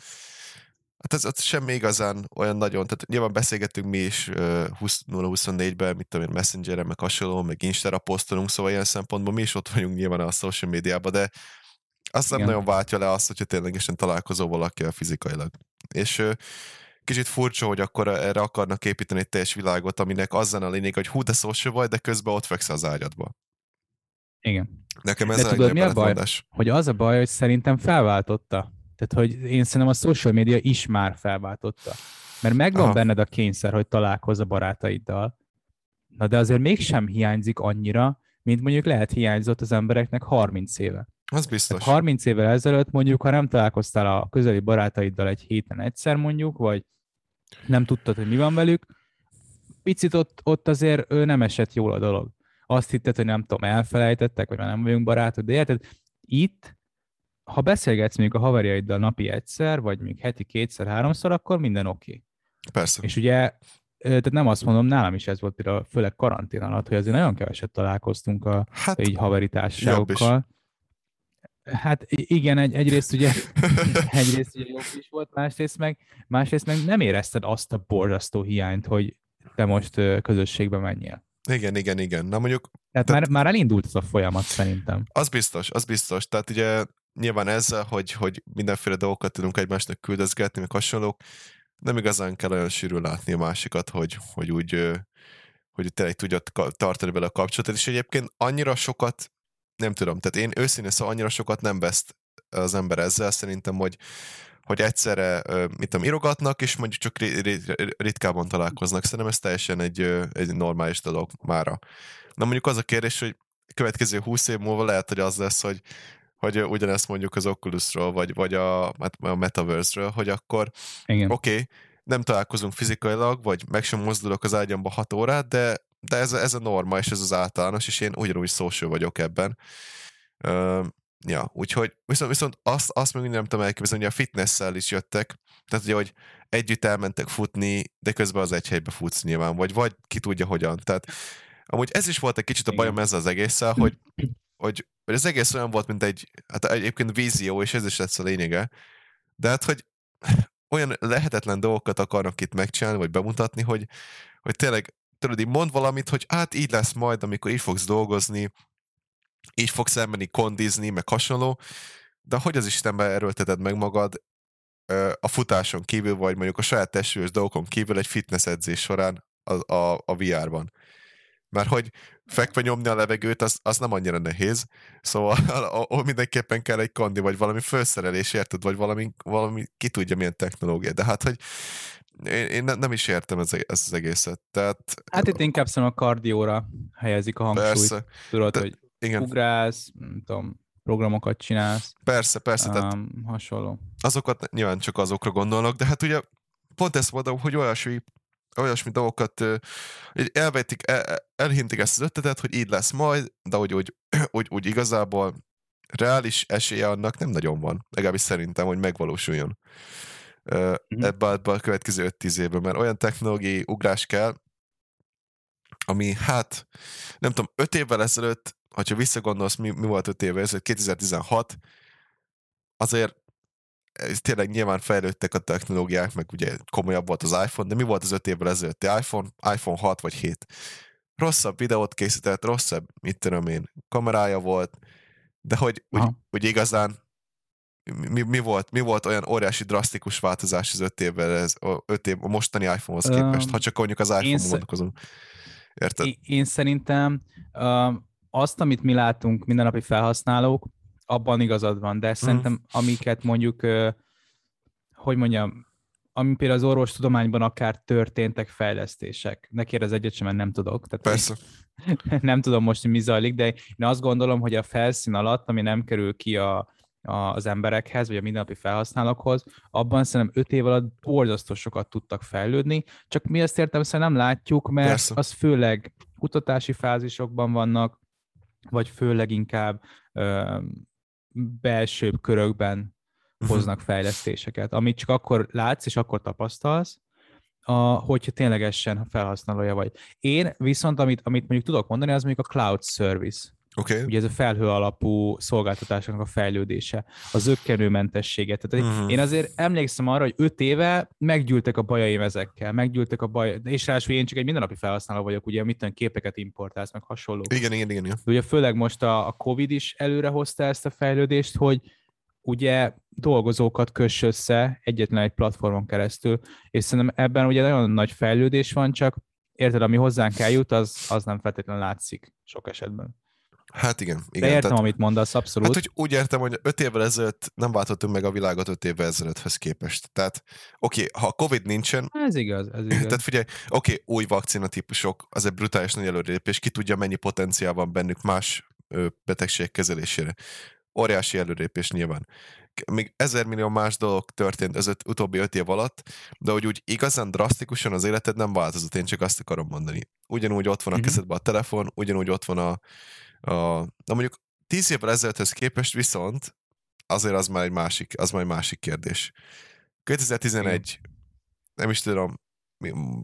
Hát ez, ez semmi igazán olyan nagyon, tehát nyilván beszélgettünk mi is uh, 2024-ben, mit tudom én, Messengeren, meg hasonló, meg Instára posztolunk, szóval ilyen szempontból mi is ott vagyunk nyilván a social médiában, de azt nem nagyon váltja le azt, hogyha ténylegesen találkozol valakivel fizikailag. És uh, kicsit furcsa, hogy akkor erre akarnak építeni egy teljes világot, aminek azzal a lényeg, hogy hú, de social vagy, de közben ott fekszel az ágyadba. Igen. Nekem ez De a tudod, mi a baj? ellentmondás. Hogy az a baj, hogy szerintem felváltotta. Tehát, hogy én szerintem a social media is már felváltotta. Mert megvan. Aha. benned a kényszer, hogy találkozz a barátaiddal, na de azért mégsem hiányzik annyira, mint mondjuk lehet hiányzott az embereknek 30 éve. Az biztos. Tehát 30 évvel ezelőtt mondjuk, ha nem találkoztál a közeli barátaiddal egy héten egyszer mondjuk, vagy nem tudtad, hogy mi van velük, picit ott, ott azért ő nem esett jól a dolog. Azt hitted, hogy nem tudom, elfelejtettek, vagy már nem vagyunk barátok, de érted, itt, ha beszélgetsz mondjuk a haverjaiddal napi egyszer, vagy még heti kétszer, háromszor, akkor minden oké. Okay. Persze. És ugye, tehát nem azt mondom, nálam is ez volt például, főleg karantén alatt, hogy azért nagyon keveset találkoztunk a Hát, így haveri társaságokkal. Hát igen, egy, egyrészt ugye, egyrészt ugye jobb is volt, másrészt meg, másrészt meg nem érezted azt a borzasztó hiányt, hogy te most közösségbe menjél. igen, igen, igen. Na mondjuk Tehát Tehát- már, már elindult ez a folyamat szerintem. Az biztos, az biztos. Tehát ugye nyilván ezzel, hogy, hogy mindenféle dolgokat tudunk egymásnak küldözgetni, meg hasonlók, nem igazán kell olyan sűrűn látni a másikat, hogy, hogy úgy, hogy tényleg tudja tartani vele a kapcsolatot, és egyébként annyira sokat, nem tudom, tehát én őszintén szóval annyira sokat nem veszt az ember ezzel, szerintem, hogy, hogy egyszerre, mit tudom, írogatnak, és mondjuk csak ri- ri- ritkában találkoznak. Szerintem ez teljesen egy, egy normális dolog mára. Na mondjuk az a kérdés, hogy következő 20 év múlva lehet, hogy az lesz, hogy, hogy ugyanezt mondjuk az Oculusról, vagy, vagy a, hát a Metaverse-ről, hogy akkor oké, okay, nem találkozunk fizikailag, vagy meg sem mozdulok az ágyamba 6 órát, de, de ez, ez a norma, és ez az általános, és én ugyanúgy social vagyok ebben. Ö, ja, úgyhogy viszont, viszont azt, azt még nem tudom elképzelni, hogy a fitnessel is jöttek, tehát ugye, hogy együtt elmentek futni, de közben az egy helybe futsz nyilván, vagy, vagy ki tudja hogyan. Tehát amúgy ez is volt egy kicsit a bajom ezzel az egésszel, hogy, hogy, hogy az egész olyan volt, mint egy, hát egyébként vízió, és ez is lesz a lényege, de hát, hogy olyan lehetetlen dolgokat akarnak itt megcsinálni, vagy bemutatni, hogy, hogy tényleg, tudod, így mond valamit, hogy hát így lesz majd, amikor így fogsz dolgozni, így fogsz elmenni kondizni, meg hasonló, de hogy az Istenbe erőlteted meg magad a futáson kívül, vagy mondjuk a saját testős dolgokon kívül egy fitness edzés során a, a, a VR-ban. Mert hogy fekve nyomni a levegőt, az, az nem annyira nehéz, szóval ó, mindenképpen kell egy kandi, vagy valami felszerelés, érted, vagy valami, valami ki tudja milyen technológia, de hát, hogy én, én nem is értem ez, ez az egészet. Tehát, hát itt inkább szerintem a kardióra helyezik a hangsúlyt. Persze. Tudod, de, hogy igen. ugrálsz, nem tudom, programokat csinálsz. Persze, persze. Um, tehát hasonló. Azokat nyilván csak azokra gondolnak, de hát ugye pont ezt mondom, hogy olyasmi, olyasmi dolgokat elvetik, el, elhintik ezt az ötletet, hogy így lesz majd, de hogy úgy, úgy, úgy igazából reális esélye annak nem nagyon van. Legalábbis szerintem, hogy megvalósuljon mm-hmm. ebbe, ebbe a következő 5-10 évben, mert olyan technológiai ugrás kell, ami hát, nem tudom, 5 évvel ezelőtt, ha visszagondolsz, mi, mi volt 5 évvel ezelőtt, 2016, azért tényleg nyilván fejlődtek a technológiák, meg ugye komolyabb volt az iPhone, de mi volt az 5 évvel ezelőtti iPhone? iPhone 6 vagy 7. Rosszabb videót készített, rosszabb, mit tudom én, kamerája volt, de hogy, hogy, hogy igazán mi, mi, volt, mi volt olyan óriási drasztikus változás az öt évvel, ez, öt év, a mostani iPhone-hoz képest, um, ha csak mondjuk az iPhone vonatkozunk. Érted? Én, én szerintem uh, azt, amit mi látunk mindennapi felhasználók, abban igazad van, de mhm. szerintem mm. amiket mondjuk, hogy mondjam, ami például az orvostudományban akár történtek fejlesztések. Ne kérdez egyet sem, mert nem tudok. Tehát Persze. Nem tudom most, hogy mi zajlik, de én azt gondolom, hogy a felszín alatt, ami nem kerül ki a, az emberekhez, vagy a mindennapi felhasználókhoz, abban szerintem öt év alatt borzasztó sokat tudtak fejlődni, csak mi ezt értem szerintem nem látjuk, mert Persze. az főleg kutatási fázisokban vannak, vagy főleg inkább ö, belsőbb körökben uh-huh. hoznak fejlesztéseket, amit csak akkor látsz, és akkor tapasztalsz, a, hogyha ténylegesen felhasználója vagy. Én viszont, amit, amit mondjuk tudok mondani, az mondjuk a cloud service. Okay. Ugye ez a felhő alapú szolgáltatásoknak a fejlődése, a zöggenőmentessége. Tehát uh-huh. én azért emlékszem arra, hogy öt éve meggyűltek a bajaim ezekkel, meggyűltek a baj, és ráadásul én csak egy mindennapi felhasználó vagyok, ugye mit képeket importálsz, meg hasonló. Igen, igen, igen. igen. Ugye főleg most a, a Covid is előre hozta ezt a fejlődést, hogy ugye dolgozókat kös össze egyetlen egy platformon keresztül, és szerintem ebben ugye nagyon nagy fejlődés van, csak érted, ami hozzánk eljut, az, az nem feltétlenül látszik sok esetben. Hát igen. igen De értem, tehát, amit mondasz, abszolút. Hát hogy úgy értem, hogy öt évvel ezelőtt nem váltottunk meg a világot öt évvel ezelőtthöz képest. Tehát oké, okay, ha Covid nincsen... Ez igaz, ez igaz. Tehát figyelj, oké, okay, új vakcinatípusok, az egy brutális nagy előrelépés, ki tudja mennyi potenciál van bennük más betegségek kezelésére. Óriási előrelépés nyilván. Még ezer millió más dolog történt az öt, utóbbi öt év alatt, de hogy úgy igazán drasztikusan az életed nem változott, én csak azt akarom mondani. Ugyanúgy ott van a mm-hmm. kezedben a telefon, ugyanúgy ott van a, a, na mondjuk tíz évvel ezelőtthöz képest viszont azért az már egy másik, az már egy másik kérdés. 2011, nem is tudom,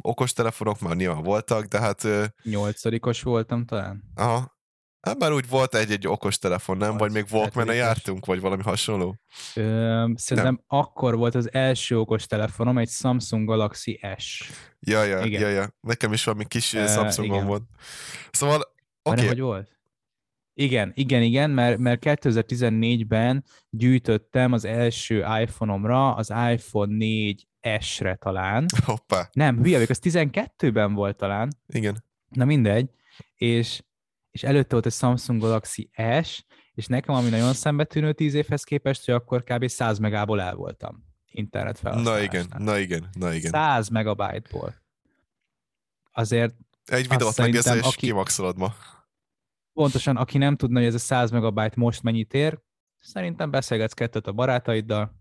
okostelefonok már nyilván voltak, de hát... Nyolcadikos voltam talán. Aha. Hát már úgy volt egy-egy okostelefon, nem? Vagy még walkman jártunk, vagy valami hasonló? Ö, szerintem nem. akkor volt az első okostelefonom, egy Samsung Galaxy S. Ja, ja, igen. ja, ja. Nekem is valami kis uh, Samsungom volt. Szóval, oké. Okay. hogy volt? Igen, igen, igen, mert, mert 2014-ben gyűjtöttem az első iPhone-omra, az iPhone 4S-re talán. Hoppá. Nem, hülye vagyok, az 12-ben volt talán. Igen. Na mindegy. És, és előtte volt egy Samsung Galaxy S, és nekem ami nagyon szembetűnő 10 évhez képest, hogy akkor kb. 100 megából el voltam internet Na igen, na igen, na igen. 100 megabyte-ból. Azért egy videót megnézel, és aki... kimaxolod ma pontosan, aki nem tudna, hogy ez a 100 megabyte most mennyit ér, szerintem beszélgetsz kettőt a barátaiddal,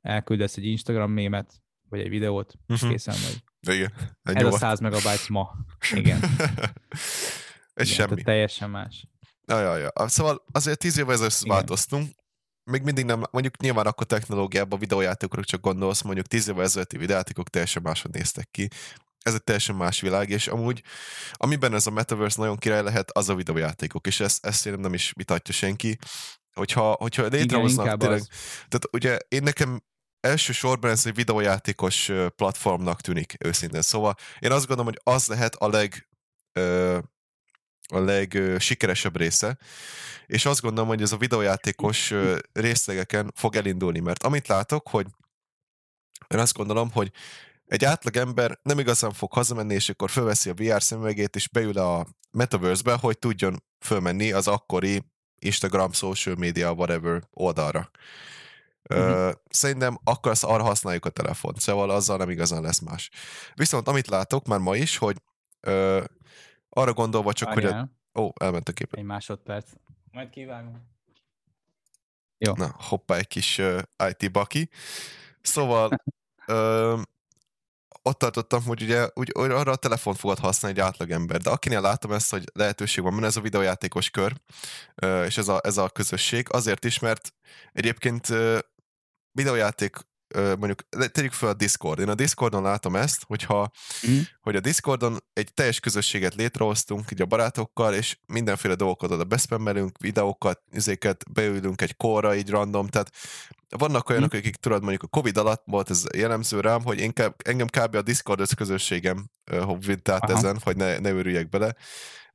elküldesz egy Instagram mémet, vagy egy videót, és uh-huh. készen vagy. Igen. Ez a 100 megabyte ma. Igen. ez Igen, semmi. Teljesen más. Ja, ja, ja. Szóval azért tíz évvel ezelőtt változtunk, még mindig nem, mondjuk nyilván akkor technológiában videójátékokra csak gondolsz, mondjuk tíz évvel ezelőtti videójátékok teljesen máshogy néztek ki ez egy teljesen más világ, és amúgy amiben ez a Metaverse nagyon király lehet, az a videójátékok, és ezt, ezt nem is vitatja senki, hogyha, hogyha létrehoznak Igen, tényleg, az. tehát ugye én nekem elsősorban ez egy videójátékos platformnak tűnik őszintén, szóval én azt gondolom, hogy az lehet a leg a legsikeresebb része, és azt gondolom, hogy ez a videójátékos részlegeken fog elindulni, mert amit látok, hogy én azt gondolom, hogy egy átlag ember nem igazán fog hazamenni, és akkor fölveszi a VR szemüvegét, és beül a Metaverse-be, hogy tudjon fölmenni az akkori Instagram, social media, whatever oldalra. Uh-huh. Szerintem akkor azt arra használjuk a telefont, szóval azzal nem igazán lesz más. Viszont amit látok már ma is, hogy uh, arra gondolva csak, Várjál. hogy... A... Ó, elment a képet. Egy másodperc. Majd kivágom. Jó. Na, hoppá, egy kis uh, IT baki. Szóval uh, ott tartottam, hogy ugye úgy, arra a telefont fogod használni egy átlagember, de akinél látom ezt, hogy lehetőség van, mert ez a videójátékos kör, és ez a, ez a közösség, azért is, mert egyébként videójáték mondjuk tegyük fel a Discord. Én a Discordon látom ezt, hogyha mm. hogy a Discordon egy teljes közösséget létrehoztunk, így a barátokkal, és mindenféle dolgokat oda beszpemmelünk, videókat, izéket, beülünk egy korra, így random, tehát vannak olyanok, mm. akik tudod, mondjuk a Covid alatt volt ez jellemző rám, hogy én kb, engem kb. a Discord közösségem uh, vitt át Aha. ezen, hogy ne, ne örüljek bele.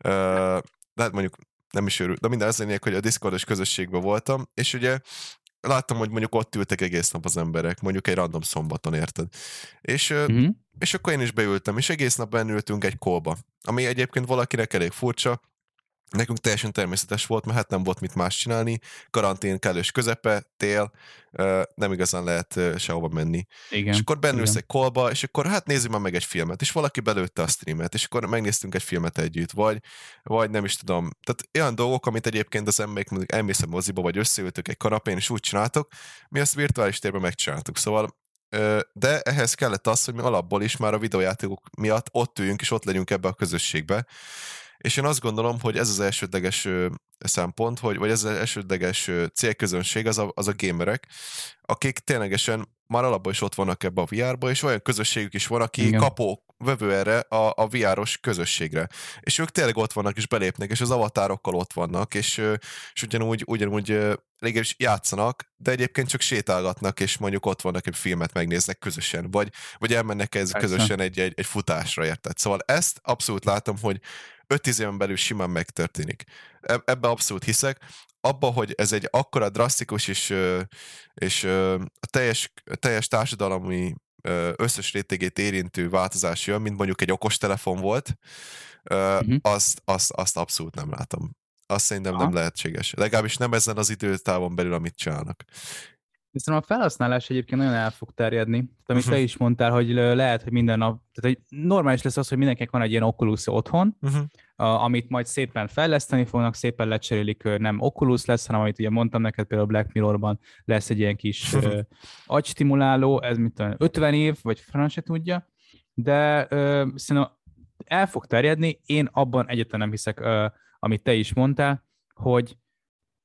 Uh, de hát mondjuk nem is örül, de minden az lényeg, hogy a Discordos közösségben voltam, és ugye láttam, hogy mondjuk ott ültek egész nap az emberek, mondjuk egy random szombaton, érted? És, mm-hmm. és akkor én is beültem, és egész nap bennültünk egy kolba, ami egyébként valakinek elég furcsa, Nekünk teljesen természetes volt, mert hát nem volt mit más csinálni, karantén kellős közepe, tél, nem igazán lehet sehova menni. Igen, és akkor bennülsz egy kolba, és akkor hát nézzük már meg egy filmet, és valaki belőtte a streamet, és akkor megnéztünk egy filmet együtt, vagy, vagy nem is tudom. Tehát olyan dolgok, amit egyébként az emberek mondjuk elmész a moziba, vagy összeültök egy kanapén, és úgy csináltok, mi azt virtuális térben megcsináltuk. Szóval de ehhez kellett az, hogy mi alapból is már a videójátékok miatt ott üljünk, és ott legyünk ebbe a közösségbe, és én azt gondolom, hogy ez az elsődleges szempont, hogy, vagy ez az elsődleges célközönség az a, az a gamerek, akik ténylegesen már alapban is ott vannak ebbe a VR-ba, és olyan közösségük is van, aki Igen. kapó vevő erre a, a VR-os közösségre. És ők tényleg ott vannak, és belépnek, és az avatárokkal ott vannak, és, és ugyanúgy, ugyanúgy is játszanak, de egyébként csak sétálgatnak, és mondjuk ott vannak, egy filmet megnéznek közösen, vagy, vagy elmennek ez közösen egy, egy, egy futásra, érted? Szóval ezt abszolút látom, hogy 5-10 éven belül simán megtörténik. Ebbe abszolút hiszek. Abba, hogy ez egy akkora drasztikus és, és a teljes, teljes társadalmi összes rétegét érintő változás jön, mint mondjuk egy okostelefon volt, uh-huh. azt, azt, azt abszolút nem látom. Azt szerintem Aha. nem lehetséges. Legalábbis nem ezen az időtávon belül, amit csinálnak. Viszont a felhasználás egyébként nagyon el fog terjedni. Tehát, amit uh-huh. te is mondtál, hogy lehet, hogy minden nap, tehát hogy normális lesz az, hogy mindenkinek van egy ilyen Oculus otthon, uh-huh. a, amit majd szépen fejleszteni fognak, szépen lecserélik, nem Oculus lesz, hanem amit ugye mondtam neked, például Black Mirrorban lesz egy ilyen kis uh-huh. agystimuláló, ez mit tudom, 50 év, vagy franc tudja, de uh, szerintem el fog terjedni, én abban egyetlen nem hiszek, uh, amit te is mondtál, hogy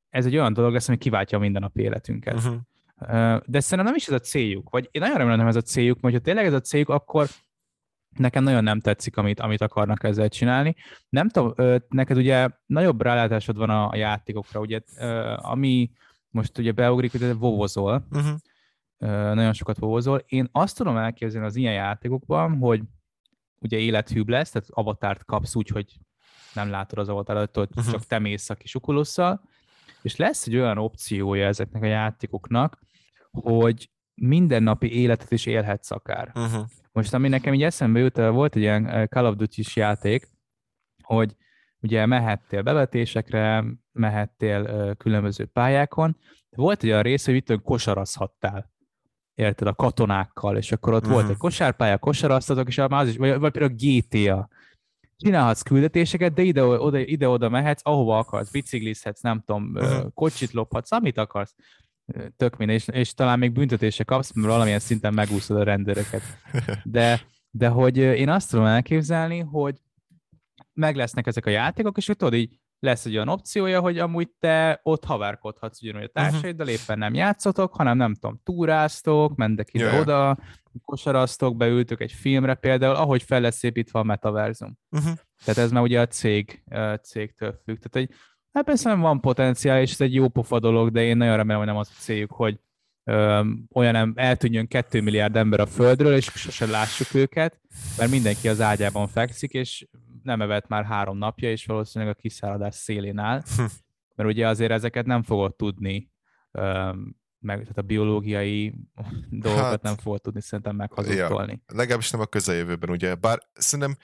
ez egy olyan dolog lesz, ami kiváltja minden nap életünket. Uh-huh. De szerintem nem is ez a céljuk, vagy én nagyon remélem, ez a céljuk, mert ha tényleg ez a céljuk, akkor nekem nagyon nem tetszik, amit, amit akarnak ezzel csinálni. Nem tudom, neked ugye nagyobb rálátásod van a, játékokra, ugye, ami most ugye beugrik, hogy vovozol, uh-huh. nagyon sokat vovozol. Én azt tudom elképzelni az ilyen játékokban, hogy ugye élethűbb lesz, tehát avatárt kapsz úgy, hogy nem látod az avatárt, uh-huh. csak te mész a kis ukulusszal, és lesz egy olyan opciója ezeknek a játékoknak, hogy mindennapi életet is élhetsz akár. Uh-huh. Most ami nekem így eszembe jut, volt egy ilyen eh, Call of Duty-s játék, hogy ugye mehettél bevetésekre, mehettél uh, különböző pályákon, volt egy olyan rész, hogy itt kosarazhattál érted, a katonákkal, és akkor ott uh-huh. volt egy kosárpálya, kosaraztatok, és az is, vagy, vagy például GTA, csinálhatsz küldetéseket, de ide-oda, ide-oda mehetsz, ahova akarsz, biciklizhetsz, nem tudom, uh-huh. kocsit lophatsz, amit akarsz. Tök minden, és, és talán még büntetése kapsz, mert valamilyen szinten megúszod a rendőröket. De, de hogy én azt tudom elképzelni, hogy meg lesznek ezek a játékok, és hogy tudod, így lesz egy olyan opciója, hogy amúgy te ott havárkodhatsz ugyanúgy a társaiddal, uh-huh. éppen nem játszotok, hanem nem tudom, túráztok, mentek ide-oda, yeah. kosaraztok, beültök egy filmre például, ahogy fel lesz építve a metaverzum. Uh-huh. Tehát ez már ugye a cég, a cégtől függ. Tehát, hogy hát persze nem van potenciál, és ez egy jó pofa dolog, de én nagyon remélem, hogy nem az a céljuk, hogy ö, olyan eltűnjön kettő milliárd ember a Földről, és sosem lássuk őket, mert mindenki az ágyában fekszik, és nem evett már három napja, és valószínűleg a kiszáradás szélén áll, hm. mert ugye azért ezeket nem fogod tudni meg tehát a biológiai dolgokat hát, nem fogod tudni szerintem meghazudtolni. Ja, legalábbis nem a közeljövőben, ugye. Bár szerintem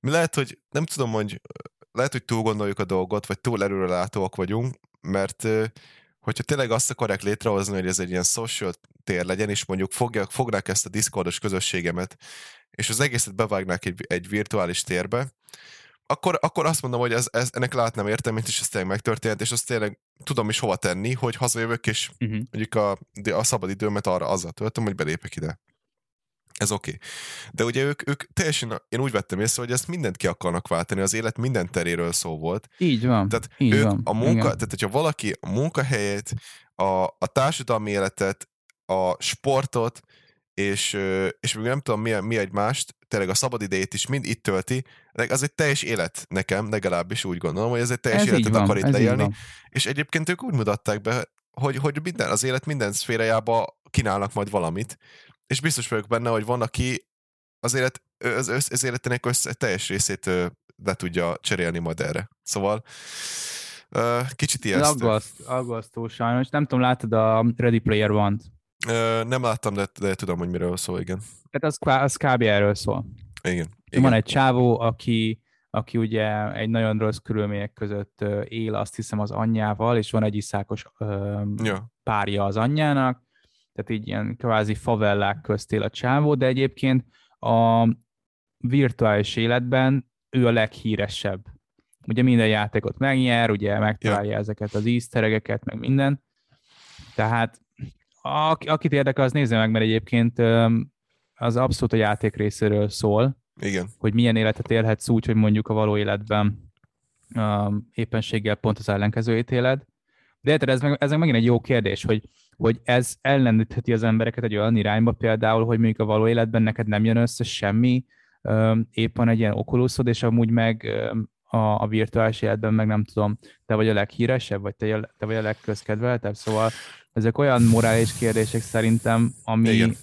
mi lehet, hogy nem tudom, hogy lehet, hogy túl gondoljuk a dolgot, vagy túl előrelátóak vagyunk, mert hogyha tényleg azt akarják létrehozni, hogy ez egy ilyen social tér legyen, és mondjuk fogják, fognák ezt a Discordos közösségemet, és az egészet bevágnák egy, egy virtuális térbe, akkor, akkor azt mondom, hogy ez, ez, ennek látnám értelmét, és ez tényleg megtörtént, és azt tényleg tudom is hova tenni, hogy hazajövök, és uh-huh. mondjuk a, a szabad időmet arra azzal töltöm, hogy belépek ide. Ez oké. Okay. De ugye ők, ők teljesen, én úgy vettem észre, hogy ezt mindent ki akarnak váltani, az élet minden teréről szó volt. Így van. Tehát így ők van. a munka, Igen. tehát hogyha valaki a munkahelyét, a, a társadalmi életet, a sportot, és, és még nem tudom mi, mi egy mást, tényleg a szabadidejét is mind itt tölti, az egy teljes élet nekem, legalábbis úgy gondolom, hogy ez egy teljes ez életet van, akar itt leélni, és egyébként ők úgy mutatták be, hogy, hogy minden, az élet minden szférájába kínálnak majd valamit, és biztos vagyok benne, hogy van, aki az, élet, az, az életének össze, teljes részét le tudja cserélni majd erre. Szóval kicsit ijesztő. Aggaszt, aggasztó sajnos. Nem tudom, látod a Ready Player One-t? Nem láttam, de, de tudom, hogy miről szól, igen. Tehát az, az kb. erről szól. Igen. igen. Van egy csávó, aki, aki ugye egy nagyon rossz körülmények között él, azt hiszem az anyjával, és van egy iszákos ja. párja az anyjának, tehát így ilyen kvázi favellák közt él a csávó, de egyébként a virtuális életben ő a leghíresebb. Ugye minden játékot megnyer, ugye megtalálja ja. ezeket az easter meg minden. Tehát akit érdekel, az nézze meg, mert egyébként az abszolút a játék részéről szól. Igen. Hogy milyen életet élhetsz úgy, hogy mondjuk a való életben um, éppenséggel pont az ellenkezőjét éled. De érted, ez meg, ez meg megint egy jó kérdés, hogy, hogy ez ellendítheti az embereket egy olyan irányba például, hogy mondjuk a való életben neked nem jön össze semmi, épp van egy ilyen okuluszod, és amúgy meg a, a virtuális életben meg nem tudom, te vagy a leghíresebb, vagy te, te vagy a legközkedveltebb, szóval ezek olyan morális kérdések szerintem, ami Igen.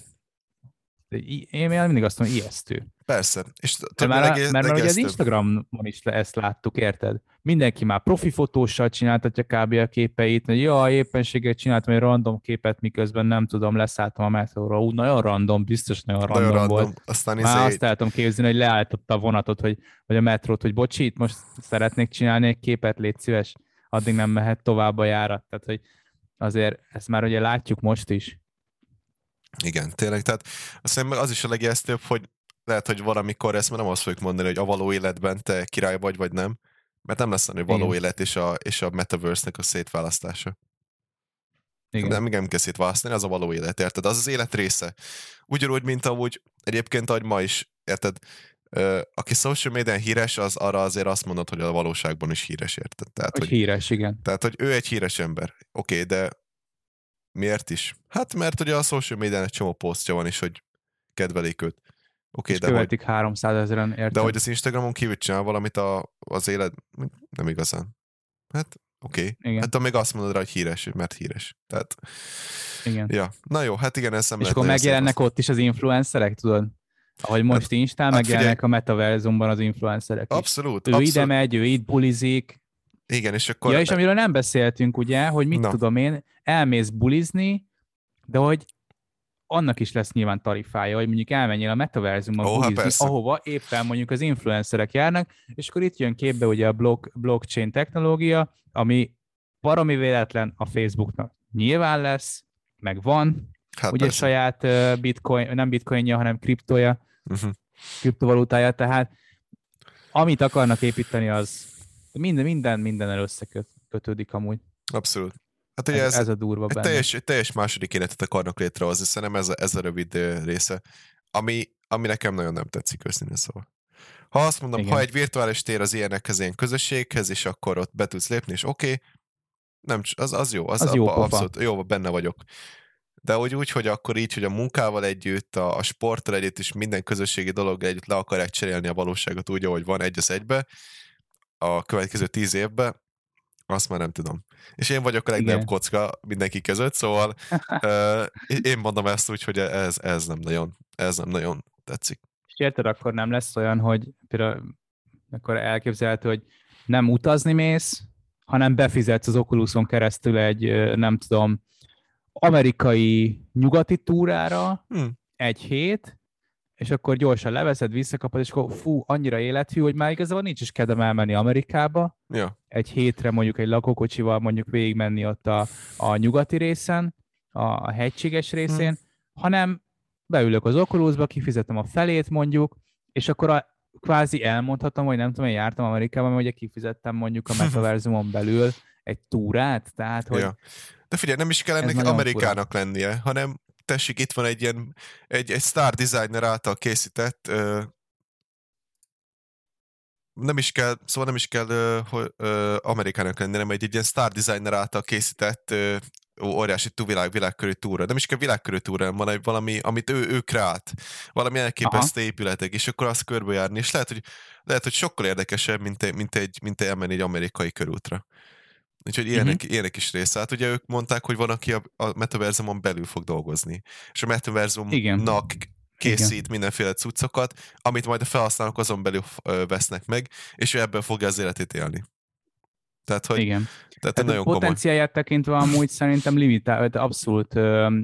Én mindig azt mondom, ijesztő. Persze. És több már, legé, mert, mert ugye az Instagramon is ezt láttuk, érted? Mindenki már profi fotóssal csináltatja kb. a képeit, hogy ja, éppenséggel csináltam egy random képet, miközben nem tudom, leszálltam a metróra. Úgy nagyon random, biztos nagyon, nagyon random, random volt. Aztán már izé... azt el tudom képzelni, hogy leállította a vonatot, hogy, vagy a metrót, hogy bocsi, itt most szeretnék csinálni egy képet, légy szíves, addig nem mehet tovább a járat. Tehát, hogy azért ezt már ugye látjuk most is. Igen, tényleg. Tehát azt hiszem, az is a legijesztőbb, hogy lehet, hogy valamikor ezt már nem azt fogjuk mondani, hogy a való életben te király vagy, vagy nem, mert nem lesz a való igen. élet és a, és a metaverse-nek a szétválasztása. Igen. Nem, nem kell szétválasztani, az a való élet, érted? Az az élet része. Ugyanúgy, mint ahogy egyébként, ahogy ma is, érted? Aki social media híres, az arra azért azt mondod, hogy a valóságban is híres, érted? Tehát, hogy, hogy híres, igen. Tehát, hogy ő egy híres ember. Oké, okay, de miért is? Hát, mert ugye a social media egy csomó posztja van is, hogy kedvelik őt. Okay, és de követik hogy, 300 ezeren, érted? De hogy az Instagramon kívül csinál valamit a, az élet, nem igazán. Hát oké. Okay. Hát még azt mondod rá, hogy híres, mert híres. Tehát, igen. Ja. Na jó, hát igen, nem És akkor megjelennek ott is az influencerek, tudod? Ahogy most hát, Instán hát megjelennek figyelj, a metaverzumban az influencerek Abszolút. Is. Ő abszolút. ide megy, ő itt bulizik. Igen, és akkor... Ja, és amiről nem beszéltünk, ugye, hogy mit Na. tudom én, elmész bulizni, de hogy annak is lesz nyilván tarifája, hogy mondjuk elmenjél a metaverzumban oh, bulizni, ahova éppen mondjuk az influencerek járnak, és akkor itt jön képbe ugye a block, blockchain technológia, ami baromi véletlen a Facebooknak. Nyilván lesz, meg van, hát ugye persze. saját bitcoin, nem bitcoinja, hanem kriptoja, uh-huh. kriptovalutája, tehát amit akarnak építeni, az minden, minden, minden összekötődik amúgy. Abszolút. Hát ugye ez, ez, ez a durva egy benne. teljes, egy teljes második életet akarnak létrehozni, szerintem ez a, ez a rövid része, ami, ami nekem nagyon nem tetszik őszintén szóval. Ha azt mondom, Igen. ha egy virtuális tér az ilyenekhez, ilyen közösséghez, és akkor ott be tudsz lépni, és oké, okay, nem, az, az jó, az, az jó abszolút jó, benne vagyok. De úgy, úgy, hogy akkor így, hogy a munkával együtt, a, a sporttal együtt, és minden közösségi dologgal együtt le akarják cserélni a valóságot úgy, ahogy van egy az egybe, a következő tíz évben, azt már nem tudom. És én vagyok a legnagyobb kocka mindenki között, szóval uh, én mondom ezt úgy, hogy ez, ez nem nagyon, ez nem nagyon tetszik. És érted, akkor nem lesz olyan, hogy például akkor elképzelhető, hogy nem utazni mész, hanem befizetsz az Oculuson keresztül egy, nem tudom, amerikai nyugati túrára Hm. egy hét, és akkor gyorsan leveszed, visszakapod, és akkor fú, annyira élethű, hogy már igazából nincs is kedvem elmenni Amerikába, Ja. egy hétre mondjuk egy lakókocsival mondjuk végigmenni ott a, a nyugati részen, a, a hegységes részén, hanem beülök az Oculusba, kifizetem a felét mondjuk, és akkor a, kvázi elmondhatom, hogy nem tudom, én jártam Amerikában, mert ugye kifizettem mondjuk a metaverzumon belül egy túrát, tehát hogy Ja. De figyelj, nem is kell ennek Amerikának lennie, hanem tessék, itt van egy ilyen, egy, egy star designer által készített, ö, nem is kell, szóval nem is kell ö, ö, Amerikának lennie, hanem egy, egy ilyen star designer által készített ö, óriási világ, világkörű túra. Nem is kell világkörű túra, van egy valami, amit ő, ő kreált. Valami elképesztő épületek, és akkor azt körbejárni. És lehet, hogy, lehet, hogy sokkal érdekesebb, mint, egy, mint, egy, mint egy elmenni egy amerikai körútra. Úgyhogy ilyenek, uh-huh. ilyenek is része. Hát ugye ők mondták, hogy van, aki a, a metaverzumon belül fog dolgozni. És a metaverzumnak készít Igen. mindenféle cuccokat, amit majd a felhasználók azon belül vesznek meg, és ő ebben fogja az életét élni. Tehát, hogy Igen. Tehát, Tehát nagyon a komoly. potenciáját tekintve amúgy szerintem limitál, abszolút ö,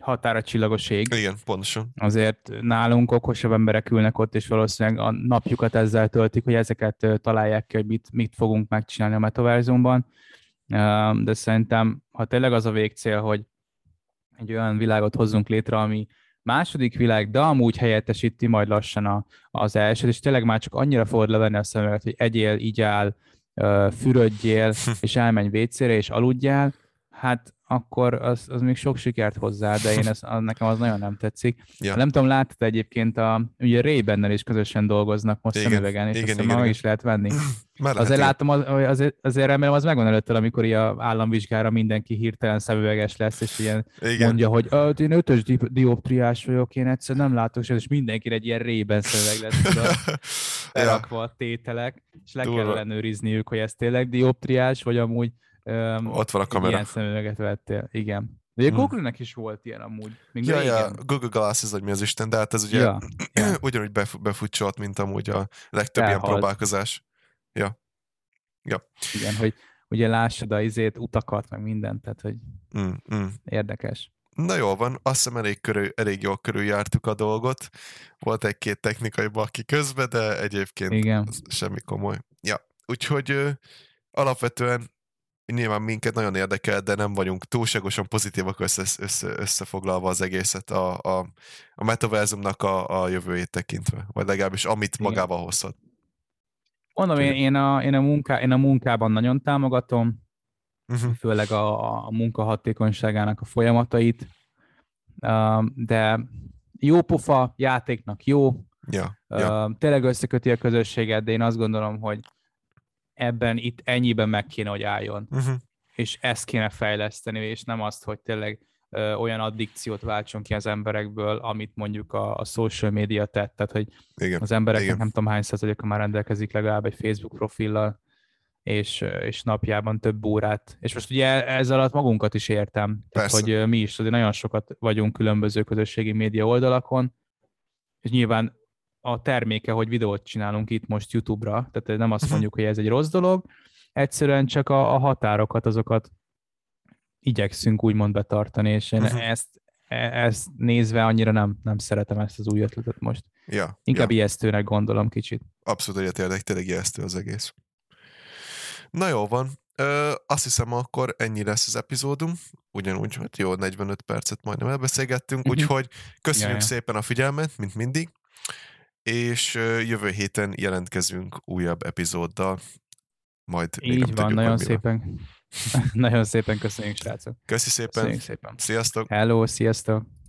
határa csillagos ég. Igen, pontosan. Azért nálunk okosabb emberek ülnek ott, és valószínűleg a napjukat ezzel töltik, hogy ezeket találják ki, hogy mit, mit fogunk megcsinálni a metaverzumban. De szerintem, ha tényleg az a végcél, hogy egy olyan világot hozzunk létre, ami második világ, de amúgy helyettesíti majd lassan a, az elsőt, és tényleg már csak annyira fogod levenni a szemüveget, hogy egyél, igyál, fürödjél, és elmenj WC-re, és aludjál, hát akkor az, az még sok sikert hozzá, de én ez, az, nekem az nagyon nem tetszik. Ja. Nem tudom, láttad egyébként, a, ugye ray bennel is közösen dolgoznak most Igen, szemüvegen, és igen, azt igen, igen. is lehet venni. Már lehet, Azért igen. látom, az, azért, azért remélem az megvan előttel, amikor ilyen államvizsgára mindenki hirtelen szemüveges lesz, és ilyen Igen. mondja, hogy "Ö, én ötös di- dioptriás vagyok, én egyszer nem látok, és mindenkire egy ilyen rében szemüveg lesz ja. berakva a tételek, és le kell Durva. ellenőrizniük, hogy ez tényleg dioptriás, vagy amúgy um, Ott van a kamera. ilyen szemüveget vettél. Igen. De a Hmm. Google-nek is volt ilyen amúgy. Még Ja, ja. Google Glasses, vagy mi az Isten, de hát ez ugye Ja, ja. ugyanúgy bef- befutcsolt, mint amúgy a legtöbb ilyen Elhalt. próbálkozás. Igen, hogy ugye lássad a izét, utakat, meg mindent, tehát hogy Mm, mm. érdekes. Na jól van, azt hiszem elég, körül, elég jól körüljártuk a dolgot. Volt egy-két technikai baki közben, de egyébként Igen. semmi komoly. Ja, úgyhogy ö, alapvetően nyilván minket nagyon érdekel, de nem vagyunk túlságosan pozitívak össze, össze, összefoglalva az egészet a, a, a metaverzumnak a, a jövőjét tekintve, vagy legalábbis amit Igen. magával hozhat. Mondom, én, én, a, én, a munká, én a munkában nagyon támogatom, Uh-huh. főleg a, a munka hatékonyságának a folyamatait, de jó pofa, játéknak jó, Ja, ja. Tényleg összeköti a közösséget, de én azt gondolom, hogy ebben itt ennyiben meg kéne, hogy álljon, Uh-huh. és ezt kéne fejleszteni, és nem azt, hogy tényleg ö, olyan addikciót váltson ki az emberekből, amit mondjuk a, a social media tett, tehát hogy Igen. az embereknek Igen. nem tudom hány százaléka már rendelkezik legalább egy Facebook profillal, és, és napjában több órát. És most ugye ez alatt magunkat is értem, tehát, hogy mi is azért nagyon sokat vagyunk különböző közösségi média oldalakon, és nyilván a terméke, hogy videót csinálunk itt most YouTube-ra, tehát nem azt Mhm. mondjuk, hogy ez egy rossz dolog, egyszerűen csak a, a határokat, azokat igyekszünk úgymond betartani, és én Mhm. ezt, e- ezt nézve annyira nem, nem szeretem ezt az új ötletet most. Ja, Inkább ja. ijesztőnek gondolom kicsit. Abszolút egyetértek, tényleg ijesztő az egész. Na jó van, Ö, azt hiszem akkor ennyi lesz az epizódunk, ugyanúgy, hogy jó, 45 percet majdnem elbeszélgettünk, Mhm. úgyhogy köszönjük Ja, ja. szépen a figyelmet, mint mindig, és jövő héten jelentkezünk újabb epizóddal, majd még nem Így van, nagyon szépen, nagyon szépen köszönjük, srácok. Köszi szépen, Köszönjük szépen. sziasztok! Hello, sziasztok!